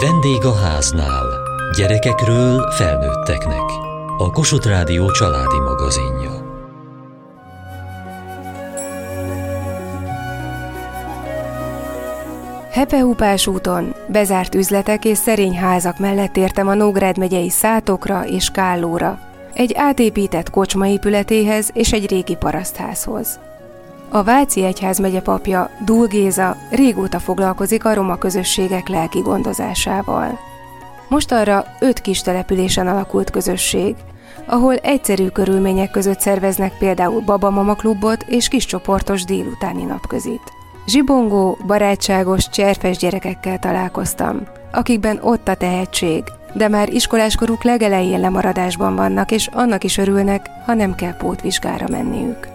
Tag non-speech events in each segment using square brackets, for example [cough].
Vendég a háznál. Gyerekekről felnőtteknek. A Kossuth Rádió családi magazinja. Hepeupás úton, bezárt üzletek és szerény házak mellett értem a Nógrád megyei Szátokra és Kállóra, egy átépített kocsma épületéhez és egy régi parasztházhoz. A Váci Egyházmegye papja, Dul Géza régóta foglalkozik a roma közösségek lelki gondozásával. Most arra öt kis településen alakult közösség, ahol egyszerű körülmények között szerveznek például babamama klubot és kis csoportos délutáni napközit. Zsibongó, barátságos, cserfes gyerekekkel találkoztam, akikben ott a tehetség, de már iskoláskoruk legelején lemaradásban vannak, és annak is örülnek, ha nem kell pótvizsgára menniük.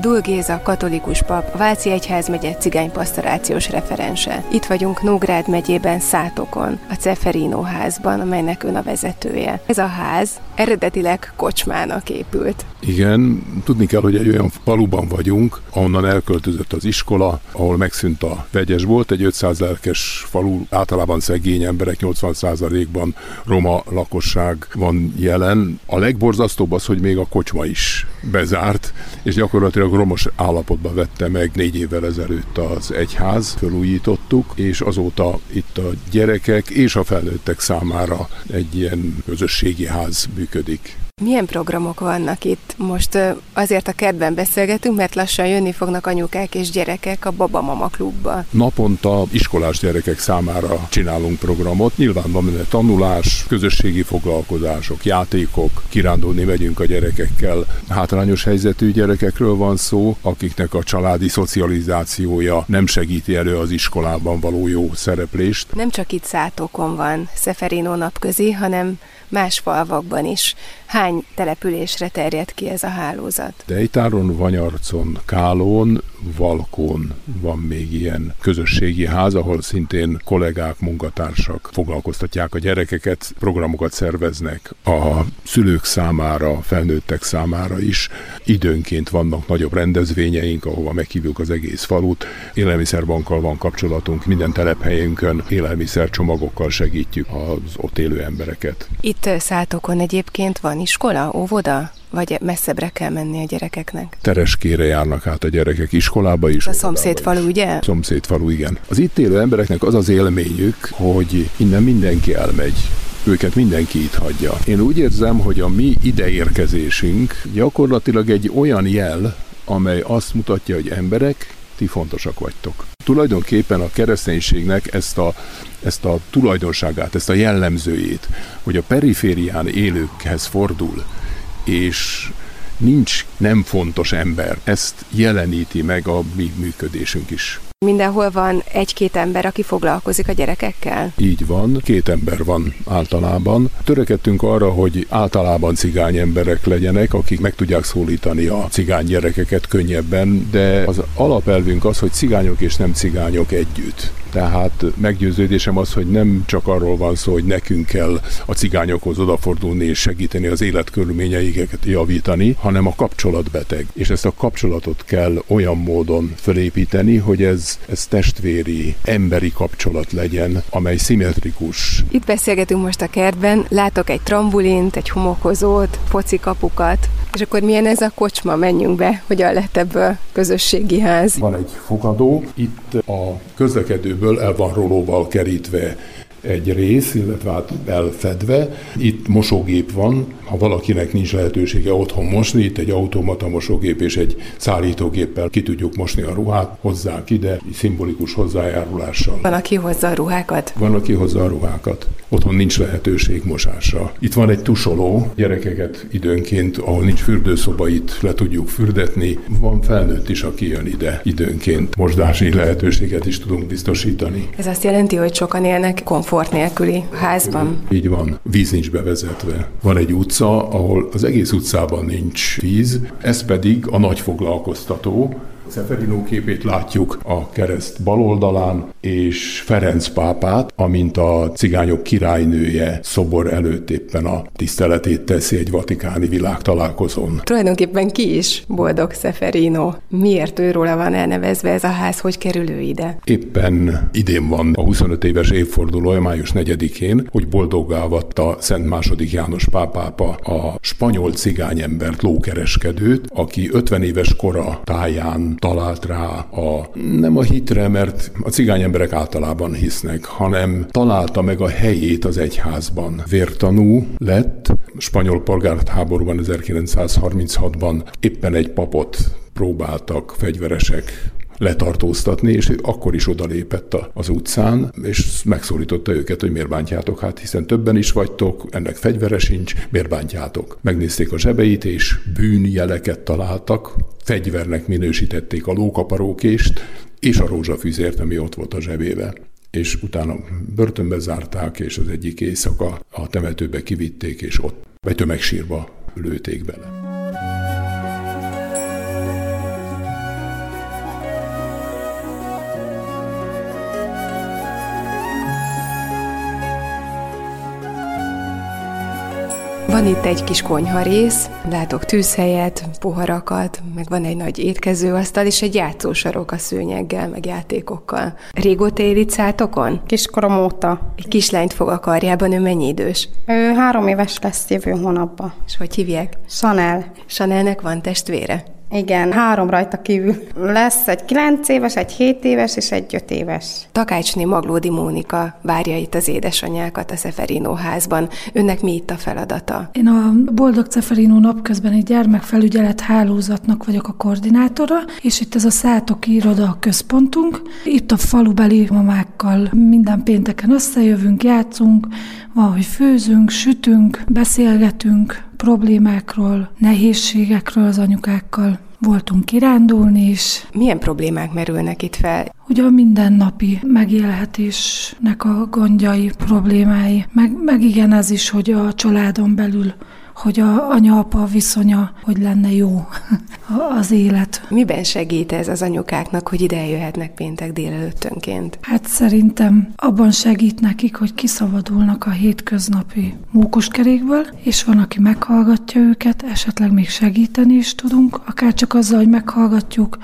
Dul Géza, katolikus pap, Váci Egyházmegye cigánypastorációs referense. Itt vagyunk Nógrád megyében Szátokon, a Ceferino házban, amelynek ön a vezetője. Ez a ház eredetileg kocsmának épült. Igen, tudni kell, hogy egy olyan faluban vagyunk, ahonnan elköltözött az iskola, ahol megszűnt a vegyes volt, egy 500 lelkes falu, általában szegény emberek, 80%-ban roma lakosság van jelen. A legborzasztóbb az, hogy még a kocsma is bezárt, és gyakorlatilag romos állapotba vette meg négy évvel ezelőtt az egyház, felújítottuk, és azóta itt a gyerekek és a felnőttek számára egy ilyen közösségi ház működik. Milyen programok vannak itt? Most azért a kertben beszélgetünk, mert lassan jönni fognak anyukák és gyerekek a Baba Mama klubba. Naponta iskolás gyerekek számára csinálunk programot. Nyilván van benne tanulás, közösségi foglalkozások, játékok, kirándulni megyünk a gyerekekkel. Hátrányos helyzetű gyerekekről van szó, akiknek a családi szocializációja nem segíti elő az iskolában való jó szereplést. Nem csak itt Szátokon van Szeferino napközi, hanem más falvakban is. Hány településre terjed ki ez a hálózat? Dejtáron, Vanyarcon, Kálón, Valkón van még ilyen közösségi ház, ahol szintén kollégák, munkatársak foglalkoztatják a gyerekeket, programokat szerveznek a szülők számára, felnőttek számára is. Időnként vannak nagyobb rendezvényeink, ahova meghívjuk az egész falut. Élelmiszerbankkal van kapcsolatunk, minden telephelyünkön élelmiszercsomagokkal segítjük az ott élő embereket. Itt Szátokon egyébként van iskola, óvoda? Vagy messzebbre kell menni a gyerekeknek? Tereskére járnak át a gyerekek iskolába is. A szomszédfalu, ugye? Szomszédfalu, igen. Az itt élő embereknek az az élményük, hogy innen mindenki elmegy őket mindenki itt hagyja. Én úgy érzem, hogy a mi ideérkezésünk gyakorlatilag egy olyan jel, amely azt mutatja, hogy emberek, ti fontosak vagytok. Tulajdonképpen a kereszténységnek ezt a, ezt a tulajdonságát, ezt a jellemzőjét, hogy a periférián élőkhez fordul, és nincs nem fontos ember. Ezt jeleníti meg a mi működésünk is. Mindenhol van egy-két ember, aki foglalkozik a gyerekekkel? Így van, két ember van általában. Törekedtünk arra, hogy általában cigány emberek legyenek, akik meg tudják szólítani a cigány gyerekeket könnyebben, de az alapelvünk az, hogy cigányok és nem cigányok együtt. Tehát meggyőződésem az, hogy nem csak arról van szó, hogy nekünk kell a cigányokhoz odafordulni és segíteni az életkörülményeiket javítani, hanem a kapcsolatbeteg. És ezt a kapcsolatot kell olyan módon felépíteni, hogy ez, ez testvéri, emberi kapcsolat legyen, amely szimmetrikus. Itt beszélgetünk most a kertben, látok egy trambulint, egy homokozót, focikapukat, és akkor milyen ez a kocsma? Menjünk be, hogyan lett ebből közösségi ház? Van egy fogadó, itt a közlekedőből el van rolóval kerítve egy rész, illetve hát elfedve. Itt mosógép van, ha valakinek nincs lehetősége otthon mosni, itt egy automata mosógép és egy szállítógéppel ki tudjuk mosni a ruhát, hozzák ide, szimbolikus hozzájárulással. Van, aki hozza a ruhákat? Van, aki hozza a ruhákat. Otthon nincs lehetőség mosásra. Itt van egy tusoló, gyerekeket időnként, ahol nincs fürdőszoba, itt le tudjuk fürdetni. Van felnőtt is, aki jön ide időnként. Mosdási lehetőséget is tudunk biztosítani. Ez azt jelenti, hogy sokan élnek komfort nélküli házban? Így van. Víz nincs bevezetve. Van egy utca, ahol az egész utcában nincs víz, ez pedig a nagy foglalkoztató, Szeferino képét látjuk a kereszt bal oldalán, és Ferenc pápát, amint a cigányok királynője szobor előtt éppen a tiszteletét teszi egy vatikáni világtalálkozón. Tulajdonképpen ki is boldog Szeferino? Miért őróla van elnevezve ez a ház, hogy kerül ő ide? Éppen idén van a 25 éves évfordulója, május 4-én, hogy boldoggá avatta Szent második János pápápa a spanyol cigányembert, lókereskedőt, aki 50 éves kora táján talált rá a, nem a hitre, mert a cigány emberek általában hisznek, hanem találta meg a helyét az egyházban. Vértanú lett, spanyol polgárháborúban 1936-ban éppen egy papot próbáltak fegyveresek letartóztatni, és akkor is odalépett az utcán, és megszólította őket, hogy miért bántjátok, hát hiszen többen is vagytok, ennek fegyvere sincs, miért bántjátok. Megnézték a zsebeit, és bűnjeleket találtak, fegyvernek minősítették a lókaparókést, és a rózsafüzért, ami ott volt a zsebébe és utána börtönbe zárták, és az egyik éjszaka a temetőbe kivitték, és ott egy tömegsírba lőték bele. Van itt egy kis konyharész, látok tűzhelyet, poharakat, meg van egy nagy étkezőasztal, és egy játszósarok a szőnyeggel, meg játékokkal. Régóta él itt szátokon? Kiskorom óta. Egy kislányt fog a karjában, ő mennyi idős? Ő három éves lesz jövő hónapban. És hogy hívják? Sanel. Sanelnek van testvére? Igen, három rajta kívül. Lesz egy kilenc éves, egy hét éves és egy öt éves. Takácsné Maglódi Mónika várja itt az édesanyákat a Szeferino házban. Önnek mi itt a feladata? Én a Boldog Szeferino napközbeni gyermekfelügyelet hálózatnak vagyok a koordinátora, és itt ez a Szátok iroda a központunk. Itt a falubeli mamákkal minden pénteken összejövünk, játszunk, van, hogy főzünk, sütünk, beszélgetünk, problémákról, nehézségekről az anyukákkal. Voltunk kirándulni is. Milyen problémák merülnek itt fel? Ugye a mindennapi megélhetésnek a gondjai, problémái, meg, meg igen ez is, hogy a családon belül hogy a anya-apa viszonya, hogy lenne jó [laughs] az élet. Miben segít ez az anyukáknak, hogy ide jöhetnek péntek délelőttönként? Hát szerintem abban segít nekik, hogy kiszabadulnak a hétköznapi mókuskerékből, és van, aki meghallgatja őket, esetleg még segíteni is tudunk, akár csak azzal, hogy meghallgatjuk,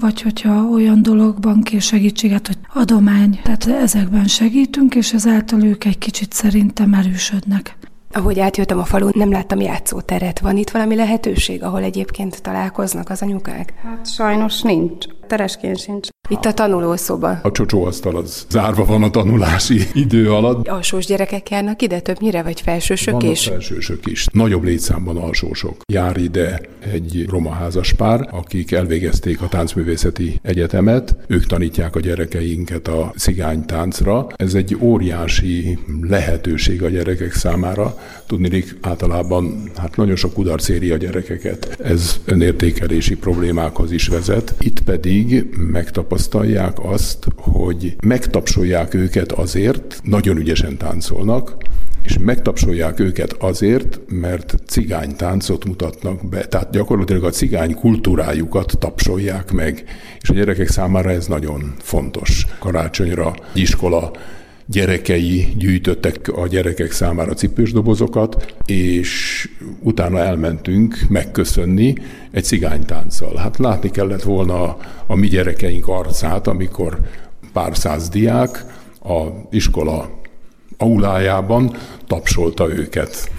vagy hogyha olyan dologban kér segítséget, hogy adomány, tehát ezekben segítünk, és ezáltal ők egy kicsit szerintem erősödnek. Ahogy átjöttem a falun, nem láttam játszóteret. Van itt valami lehetőség, ahol egyébként találkoznak az anyukák? Hát sajnos nincs. Teresként sincs. Itt a tanulószoba. A csocsóasztal az zárva van a tanulási idő alatt. Alsós gyerekek járnak ide többnyire, vagy felsősök Vannak is? felsősök is. Nagyobb létszámban alsósok. Jár ide egy roma házas pár, akik elvégezték a táncművészeti egyetemet. Ők tanítják a gyerekeinket a cigánytáncra. Ez egy óriási lehetőség a gyerekek számára. Tudnilik általában hát nagyon sok kudarc éri a gyerekeket. Ez önértékelési problémákhoz is vezet. Itt pedig megtapasztalják azt, hogy megtapsolják őket azért, nagyon ügyesen táncolnak, és megtapsolják őket azért, mert cigány táncot mutatnak be. Tehát gyakorlatilag a cigány kultúrájukat tapsolják meg, és a gyerekek számára ez nagyon fontos. Karácsonyra iskola gyerekei gyűjtöttek a gyerekek számára cipős dobozokat, és utána elmentünk megköszönni egy cigánytánccal. Hát látni kellett volna a, mi gyerekeink arcát, amikor pár száz diák a iskola aulájában tapsolta őket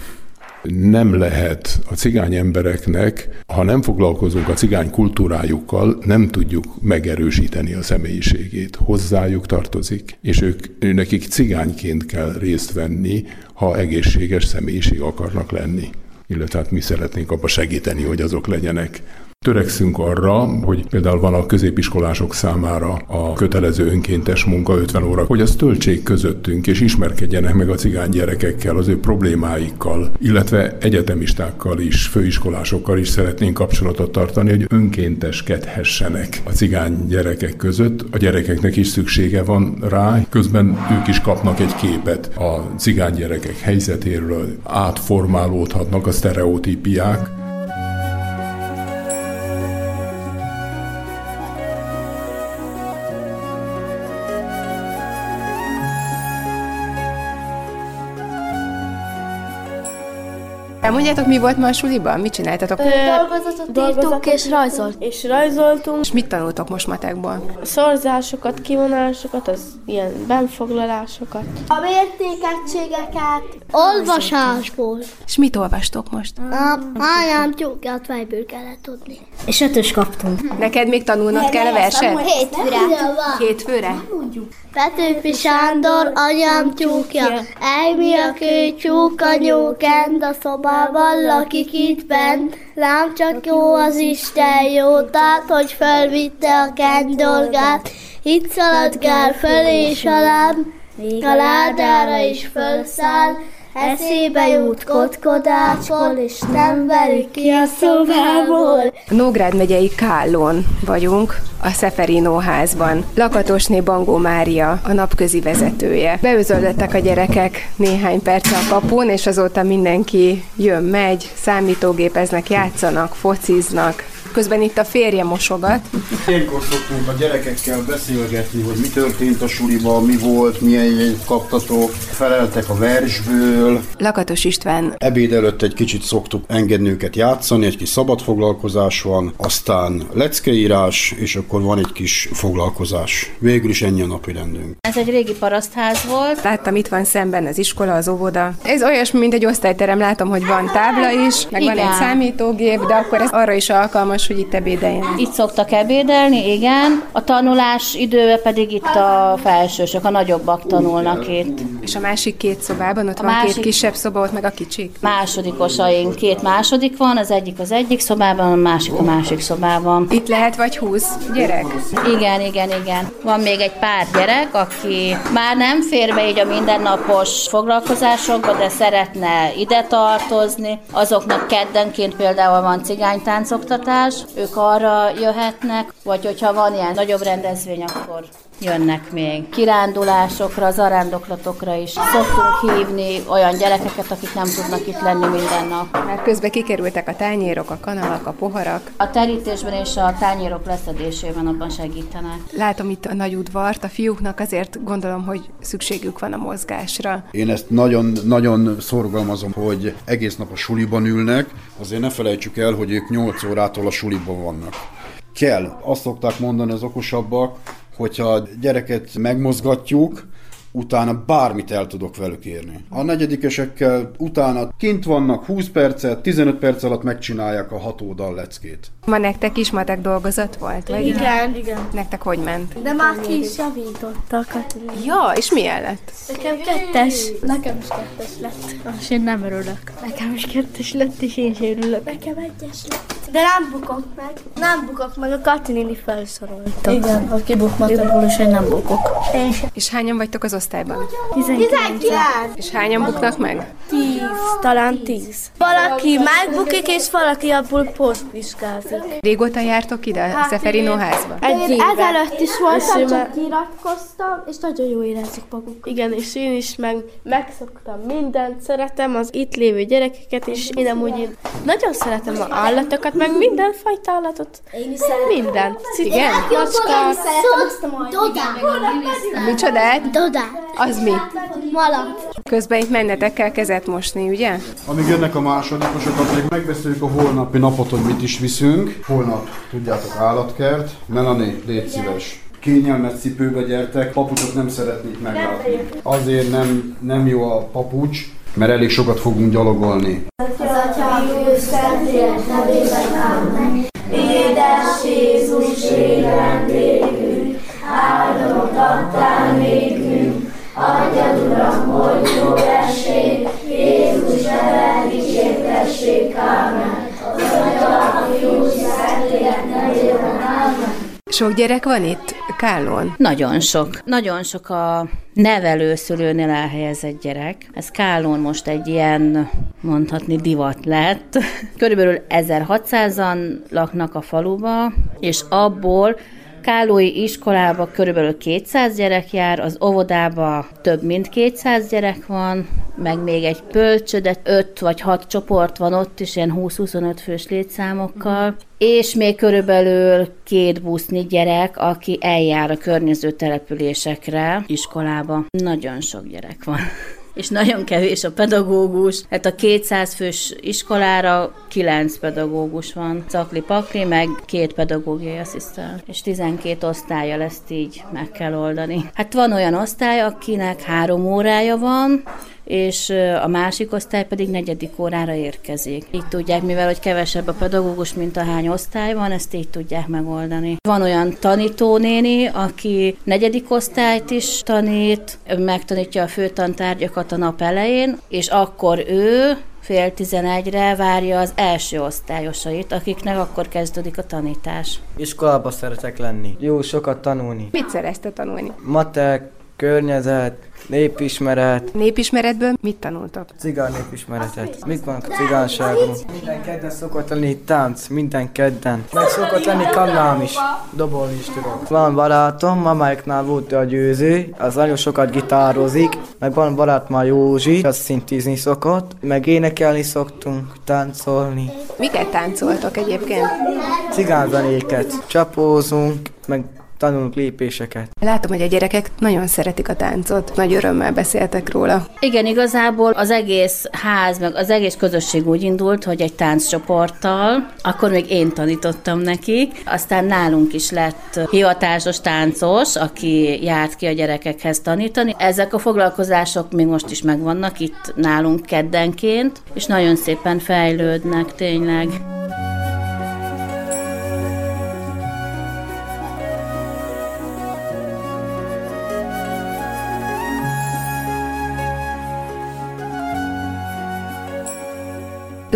nem lehet a cigány embereknek, ha nem foglalkozunk a cigány kultúrájukkal, nem tudjuk megerősíteni a személyiségét. Hozzájuk tartozik, és ők, nekik cigányként kell részt venni, ha egészséges személyiség akarnak lenni. Illetve hát mi szeretnénk abba segíteni, hogy azok legyenek. Törekszünk arra, hogy például van a középiskolások számára a kötelező önkéntes munka 50 óra, hogy az töltsék közöttünk, és ismerkedjenek meg a cigány gyerekekkel, az ő problémáikkal, illetve egyetemistákkal is, főiskolásokkal is szeretnénk kapcsolatot tartani, hogy önkénteskedhessenek a cigány gyerekek között. A gyerekeknek is szüksége van rá, közben ők is kapnak egy képet a cigány gyerekek helyzetéről, átformálódhatnak a sztereotípiák. Elmondjátok, mi volt ma a suliban? Mit csináltatok? Dolgozatot írtunk és rajzolt. És rajzoltunk. És mit tanultok most matekból? Szorzásokat, kivonásokat, az ilyen benfoglalásokat. A mértékegységeket. Olvasásból. És mit olvastok most? A anyám tyúkját fejből kellett tudni. És ötös kaptunk. Neked még tanulnod kell a verset? Hétfőre. Hétfőre? Petőfi Sándor, anyám tyúkja, Ejmi a kőtyúk, a nyókend, a szobában lakik itt bent. Lám csak jó az Isten jó, tehát, hogy felvitte a kendolgát. Itt szaladgál föl és alám, a ládára is fölszáll, Eszébe jut kotkodácsból, és nem verik ki a szobából. Nógrád megyei Kállón vagyunk, a Szeferino házban. Lakatosné Bangó Mária, a napközi vezetője. Beözöldöttek a gyerekek néhány perc a kapun, és azóta mindenki jön, megy, számítógépeznek, játszanak, fociznak, Közben itt a férje mosogat. Ilyenkor szoktunk a gyerekekkel beszélgetni, hogy mi történt a suliban, mi volt, milyen jegyet kaptatok, feleltek a versből. Lakatos István. Ebéd előtt egy kicsit szoktuk engedni őket játszani, egy kis szabad foglalkozás van, aztán leckeírás, és akkor van egy kis foglalkozás. Végül is ennyi a napi rendünk. Ez egy régi parasztház volt. Láttam, itt van szemben az iskola, az óvoda. Ez olyasmi, mint egy osztályterem, látom, hogy van tábla is, meg Igen. van egy számítógép, de akkor ez arra is alkalmas, hogy itt ebédeljen. Itt szoktak ebédelni, igen. A tanulás időbe pedig itt a felsősök, a nagyobbak tanulnak itt. És a másik két szobában, ott a van másik... két kisebb szoba, ott meg a kicsik? Másodikosaink, két második van, az egyik az egyik szobában, a másik a másik szobában. Itt lehet vagy húsz gyerek? Igen, igen, igen. Van még egy pár gyerek, aki már nem fér be így a mindennapos foglalkozásokba, de szeretne ide tartozni. Azoknak keddenként például van cigánytáncoktatás, ők arra jöhetnek, vagy hogyha van ilyen nagyobb rendezvény, akkor jönnek még. Kirándulásokra, zarándoklatokra is szoktunk hívni olyan gyerekeket, akik nem tudnak itt lenni minden nap. Már közben kikerültek a tányérok, a kanalak, a poharak. A terítésben és a tányérok leszedésében abban segítenek. Látom itt a nagy udvart, a fiúknak azért gondolom, hogy szükségük van a mozgásra. Én ezt nagyon-nagyon szorgalmazom, hogy egész nap a suliban ülnek, azért ne felejtsük el, hogy ők 8 órától a suliban vannak kell. Azt szokták mondani az okosabbak, hogyha a gyereket megmozgatjuk, utána bármit el tudok velük érni. A negyedikesekkel utána kint vannak 20 percet, 15 perc alatt megcsinálják a hat oldal leckét. Ma nektek is matek dolgozat volt? Vagy? Igen, igen. Nektek hogy ment? De már ki is javítottak. Ja, és milyen lett? Nekem kettes. Nekem is kettes lett. És én nem örülök. Nekem is kettes lett, és én sem örülök. Nekem egyes lett. De nem bukok meg. Nem bukok meg, a Kati néni felszorolta. Igen, ha kibuk matekból, és én nem bukok. Én sem. És hányan vagytok az osztályban? 19. És hányan buknak meg? 10, talán 10. Valaki megbukik, és valaki abból posztvizsgázik. Régóta jártok ide, a Szeferino házba? Egy éve. Ezelőtt is voltam, És csak kiratkoztam, és nagyon jó érezzük maguk. Igen, és én is meg megszoktam mindent, szeretem az itt lévő gyerekeket, és én amúgy én nagyon szeretem a állatokat, meg minden fajta állatot. Én is Mindent. Igen, macska. Dodát. Micsodát? Dodát. Az mi? Malat. Közben itt mennetek kell kezet mosni, ugye? Amíg jönnek a másodikosok, addig megbeszéljük a holnapi napot, hogy mit is viszünk. Holnap, tudjátok, állatkert. Melanie, légy szíves. Kényelmet cipőbe gyertek, papucsot nem szeretnék meglátni. Azért nem, nem jó a papucs, mert elég sokat fogunk gyalogolni. Édes Jézus élem végünk, áldott adtál nékünk, adjad Uram, hogy jó essék, Jézus neve dicsértessék, Ámen. Az Atya, a Fiú, Szentlélek nevében, Ámen. Sok gyerek van itt Kállón? Nagyon sok. Nagyon sok a nevelőszülőnél elhelyezett gyerek. Ez Kálón most egy ilyen, mondhatni, divat lett. Körülbelül 1600-an laknak a faluba, és abból Kálói iskolába körülbelül 200 gyerek jár, az óvodába több mint 200 gyerek van, meg még egy pölcsö, de 5 vagy 6 csoport van ott is, ilyen 20-25 fős létszámokkal, és még körülbelül két busznyi gyerek, aki eljár a környező településekre, iskolába. Nagyon sok gyerek van. És nagyon kevés a pedagógus. Hát a 200 fős iskolára 9 pedagógus van. Cakli Pakli, meg két pedagógiai asszisztál. És 12 osztálya ezt így meg kell oldani. Hát van olyan osztály, akinek három órája van, és a másik osztály pedig negyedik órára érkezik. Így tudják, mivel hogy kevesebb a pedagógus, mint a hány osztály van, ezt így tudják megoldani. Van olyan tanítónéni, aki negyedik osztályt is tanít, megtanítja a főtantárgyakat a nap elején, és akkor ő fél tizenegyre várja az első osztályosait, akiknek akkor kezdődik a tanítás. Iskolába szeretek lenni. Jó sokat tanulni. Mit szerette tanulni? Matek, környezet, népismeret. Népismeretből mit tanultak? Cigány népismeretet. Mit van a cigányságban? Minden kedden szokott lenni tánc, minden kedden. Meg szokott lenni kannám is. Dobolni is tudok. Van barátom, mamáiknál volt a győző, az nagyon sokat gitározik, meg van barát már Józsi, az szintizni szokott, meg énekelni szoktunk, táncolni. Miket táncoltok egyébként? Cigányzenéket, csapózunk, meg tanulunk lépéseket. Látom, hogy a gyerekek nagyon szeretik a táncot, nagy örömmel beszéltek róla. Igen, igazából az egész ház, meg az egész közösség úgy indult, hogy egy tánccsoporttal, akkor még én tanítottam nekik, aztán nálunk is lett hivatásos táncos, aki járt ki a gyerekekhez tanítani. Ezek a foglalkozások még most is megvannak itt nálunk keddenként, és nagyon szépen fejlődnek tényleg.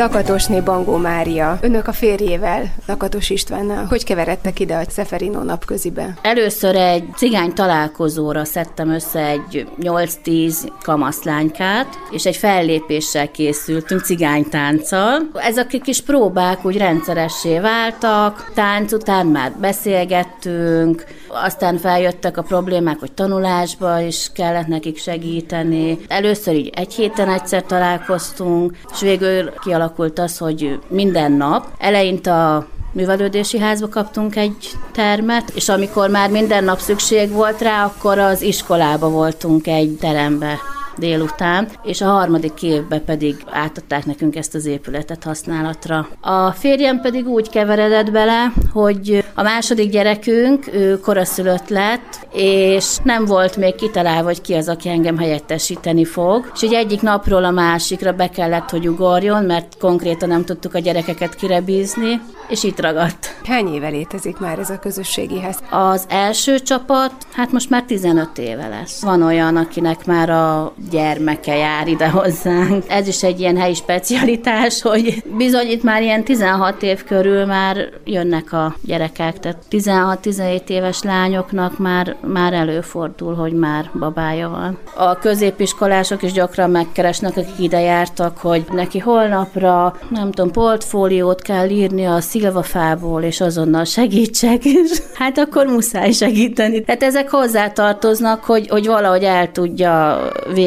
Lakatosné Bangó Mária, önök a férjével, Lakatos Istvánnal, hogy keveredtek ide a Szeferino napközibe? Először egy cigány találkozóra szedtem össze egy 8-10 kamaszlánykát, és egy fellépéssel készültünk cigánytánccal. Ezek a kis próbák úgy rendszeressé váltak, tánc után már beszélgettünk, aztán feljöttek a problémák, hogy tanulásba is kellett nekik segíteni. Először így egy héten egyszer találkoztunk, és végül kialakult alakult az, hogy minden nap eleinte a művelődési házba kaptunk egy termet, és amikor már minden nap szükség volt rá, akkor az iskolába voltunk egy terembe délután, és a harmadik évben pedig átadták nekünk ezt az épületet használatra. A férjem pedig úgy keveredett bele, hogy a második gyerekünk, ő koraszülött lett, és nem volt még kitalálva, hogy ki az, aki engem helyettesíteni fog. És így egyik napról a másikra be kellett, hogy ugorjon, mert konkrétan nem tudtuk a gyerekeket kirebízni, és itt ragadt. Hány éve létezik már ez a közösségi ház? Az első csapat, hát most már 15 éve lesz. Van olyan, akinek már a gyermeke jár ide hozzánk. Ez is egy ilyen helyi specialitás, hogy bizony itt már ilyen 16 év körül már jönnek a gyerekek, tehát 16-17 éves lányoknak már, már előfordul, hogy már babája van. A középiskolások is gyakran megkeresnek, akik ide jártak, hogy neki holnapra, nem tudom, portfóliót kell írni a szilvafából, és azonnal segítsek, és hát akkor muszáj segíteni. Tehát ezek hozzátartoznak, hogy, hogy valahogy el tudja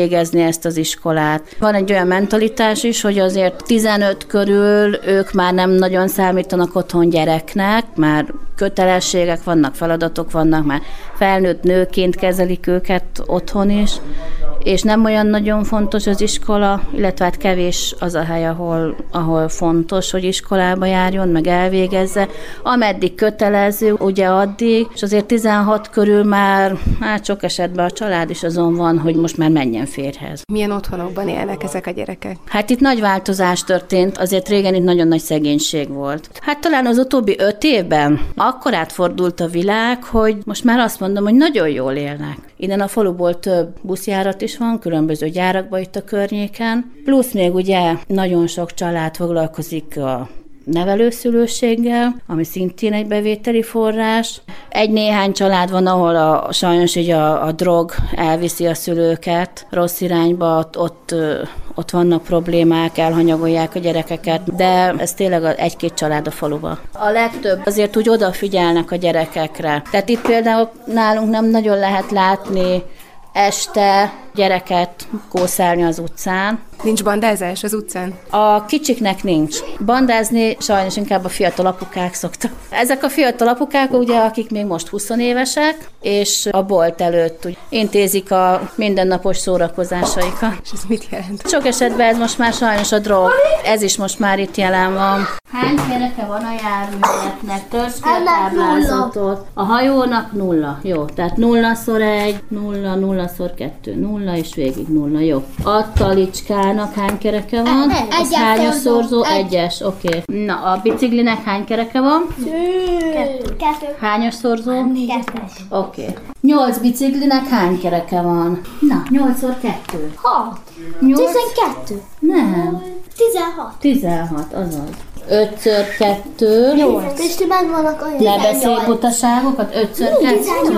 végezni ezt az iskolát. Van egy olyan mentalitás is, hogy azért 15 körül ők már nem nagyon számítanak otthon gyereknek, már kötelességek vannak, feladatok vannak, már felnőtt nőként kezelik őket otthon is, és nem olyan nagyon fontos az iskola, illetve hát kevés az a hely, ahol, ahol fontos, hogy iskolába járjon, meg elvégezze. Ameddig kötelező, ugye addig, és azért 16 körül már, hát sok esetben a család is azon van, hogy most már menjen férhez. Milyen otthonokban élnek ezek a gyerekek? Hát itt nagy változás történt, azért régen itt nagyon nagy szegénység volt. Hát talán az utóbbi öt évben akkor átfordult a világ, hogy most már azt mondom, hogy nagyon jól élnek. Innen a faluból több buszjárat is van, különböző gyárakban itt a környéken. Plusz még ugye nagyon sok család foglalkozik a nevelőszülőséggel, ami szintén egy bevételi forrás. Egy-néhány család van, ahol a, sajnos így a, a drog elviszi a szülőket rossz irányba, ott, ott, ott vannak problémák, elhanyagolják a gyerekeket, de ez tényleg egy-két család a faluba. A legtöbb azért úgy odafigyelnek a gyerekekre. Tehát itt például nálunk nem nagyon lehet látni este gyereket kószálni az utcán. Nincs bandázás az utcán? A kicsiknek nincs. Bandázni sajnos inkább a fiatal apukák szoktak. Ezek a fiatal apukák, ugye, akik még most 20 évesek, és a bolt előtt úgy, intézik a mindennapos szórakozásaikat. És ez mit jelent? Sok esetben ez most már sajnos a drog. Ez is most már itt jelen van. Hány kereke van a járműveknek? Törzs ki a táblázatot. A hajónak nulla. Jó, tehát nullaszor egy, nulla, nullaszor kettő, nulla, és végig nulla. Jó. A talicskának hány kereke van? E- e- Az egyes hányos szorzó. Egy. Egyes, oké. Na, a biciklinek hány kereke van? Kettő. Kettő. Hányos szorzó? Kettes. Oké. Nyolc biciklinek hány kereke van? Na, nyolcszor kettő. Hat. Nyolc? Tizenkettő. Nem. Tizenhat. 16, azaz. 5 kettő. Nyolc. És ti megvannak olyan. Ne beszélj butaságokat, 5 kettő.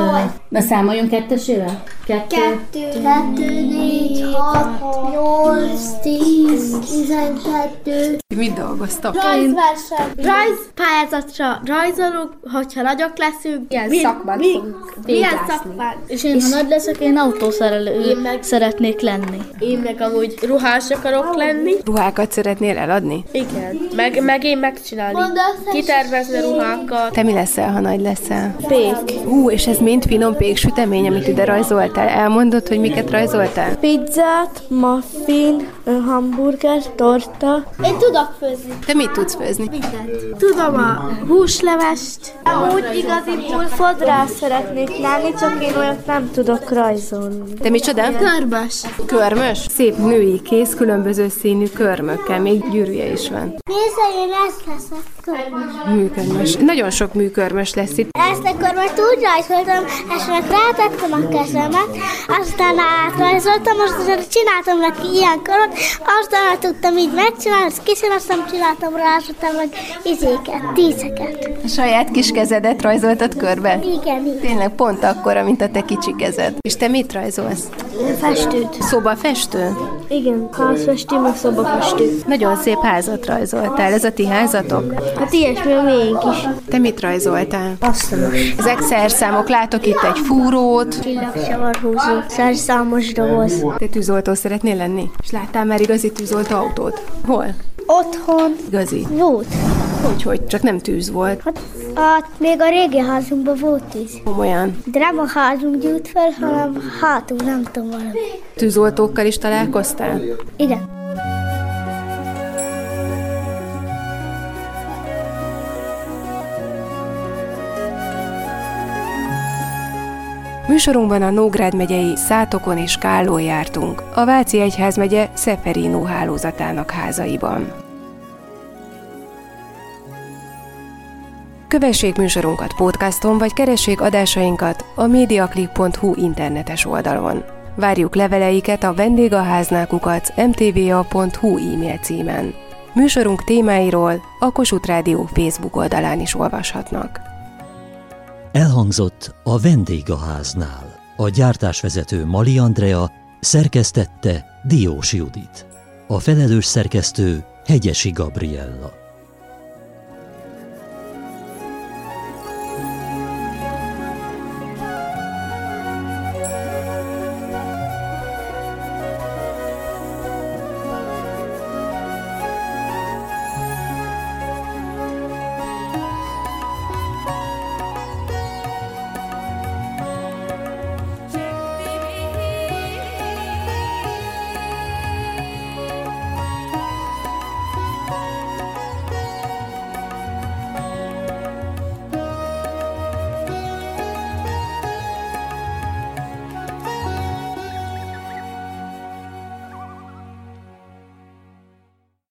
Na számoljunk kettesével? Kettő. Kettő, kettő, négy, hat, nyolc, tíz, tizenkettő. Mit dolgoztok? Rajzverseny. Rajz pályázatra rajzolunk, hogyha nagyok leszünk. Milyen szakmát mi, fogunk Milyen szakmát? És én, ha nagy leszek, én autószerelő Én meg- szeretnék lenni. Én meg amúgy ruhás akarok lenni. Ruhákat szeretnél eladni? Igen. Meg, meg én megcsinálni. Kitervezni ruhákat. Te mi leszel, ha nagy leszel? Pék. Hú, és ez mind finom péksütemény, amit ide rajzoltál. Elmondod, hogy miket rajzoltál? Pizzát, muffin, hamburger, torta. Én tudok főzni. Te mit tudsz főzni? Tudom a húslevest. Amúgy igaziból fodrász szeretnék lenni, csak én olyat nem tudok rajzolni. Te micsoda? Körbös. Körmös? Szép női kéz, különböző színű körmökkel, még gyűrűje is van. Nézze, én ezt leszek. Körmös. Műkörmös. Nagyon sok műkörmös lesz itt. Ezt a körmöt úgy rajzoltam, és meg rátettem a kezemet, aztán átrajzoltam, aztán csináltam neki ilyen köröt, aztán tudtam így megcsinálni, azt kiszíneztem, csináltam rá, aztán meg izéket, tízeket. A saját kis kezedet rajzoltad körbe? Igen, igen. Tényleg pont akkora, mint a te kicsi kezed. És te mit rajzolsz? Festőt. Szobafestő? Igen, házfestő, meg szobafestő. Nagyon szép házat rajzoltál. Ez a ti házatok? Hát ilyesmi a miénk is. Te mit rajzoltál? Asztalos. Ezek szerszámok. Látok itt egy fúrót. Csillagsavarhúzó. Szerszámos doboz. Te tűzoltó szeretnél lenni? És láttál már igazi tűzoltó autót? Hol? Otthon Igazi. volt. Hogy, hogy? Csak nem tűz volt. Hát, hát még a régi házunkban volt tűz. Komolyan. De nem a házunk gyújt fel, hanem hátul, nem tudom valami. Tűzoltókkal is találkoztál? Igen. Műsorunkban a Nógrád megyei Szátokon és Kállón jártunk, a Váci Egyházmegye Szeferino hálózatának házaiban. Kövessék műsorunkat podcaston, vagy keressék adásainkat a mediaclip.hu internetes oldalon. Várjuk leveleiket a vendégaháznákukat mtva.hu e-mail címen. Műsorunk témáiról a Kossuth Rádió Facebook oldalán is olvashatnak. Elhangzott a vendégháznál. A gyártásvezető Mali Andrea szerkesztette Diós Judit. A felelős szerkesztő Hegyesi Gabriella.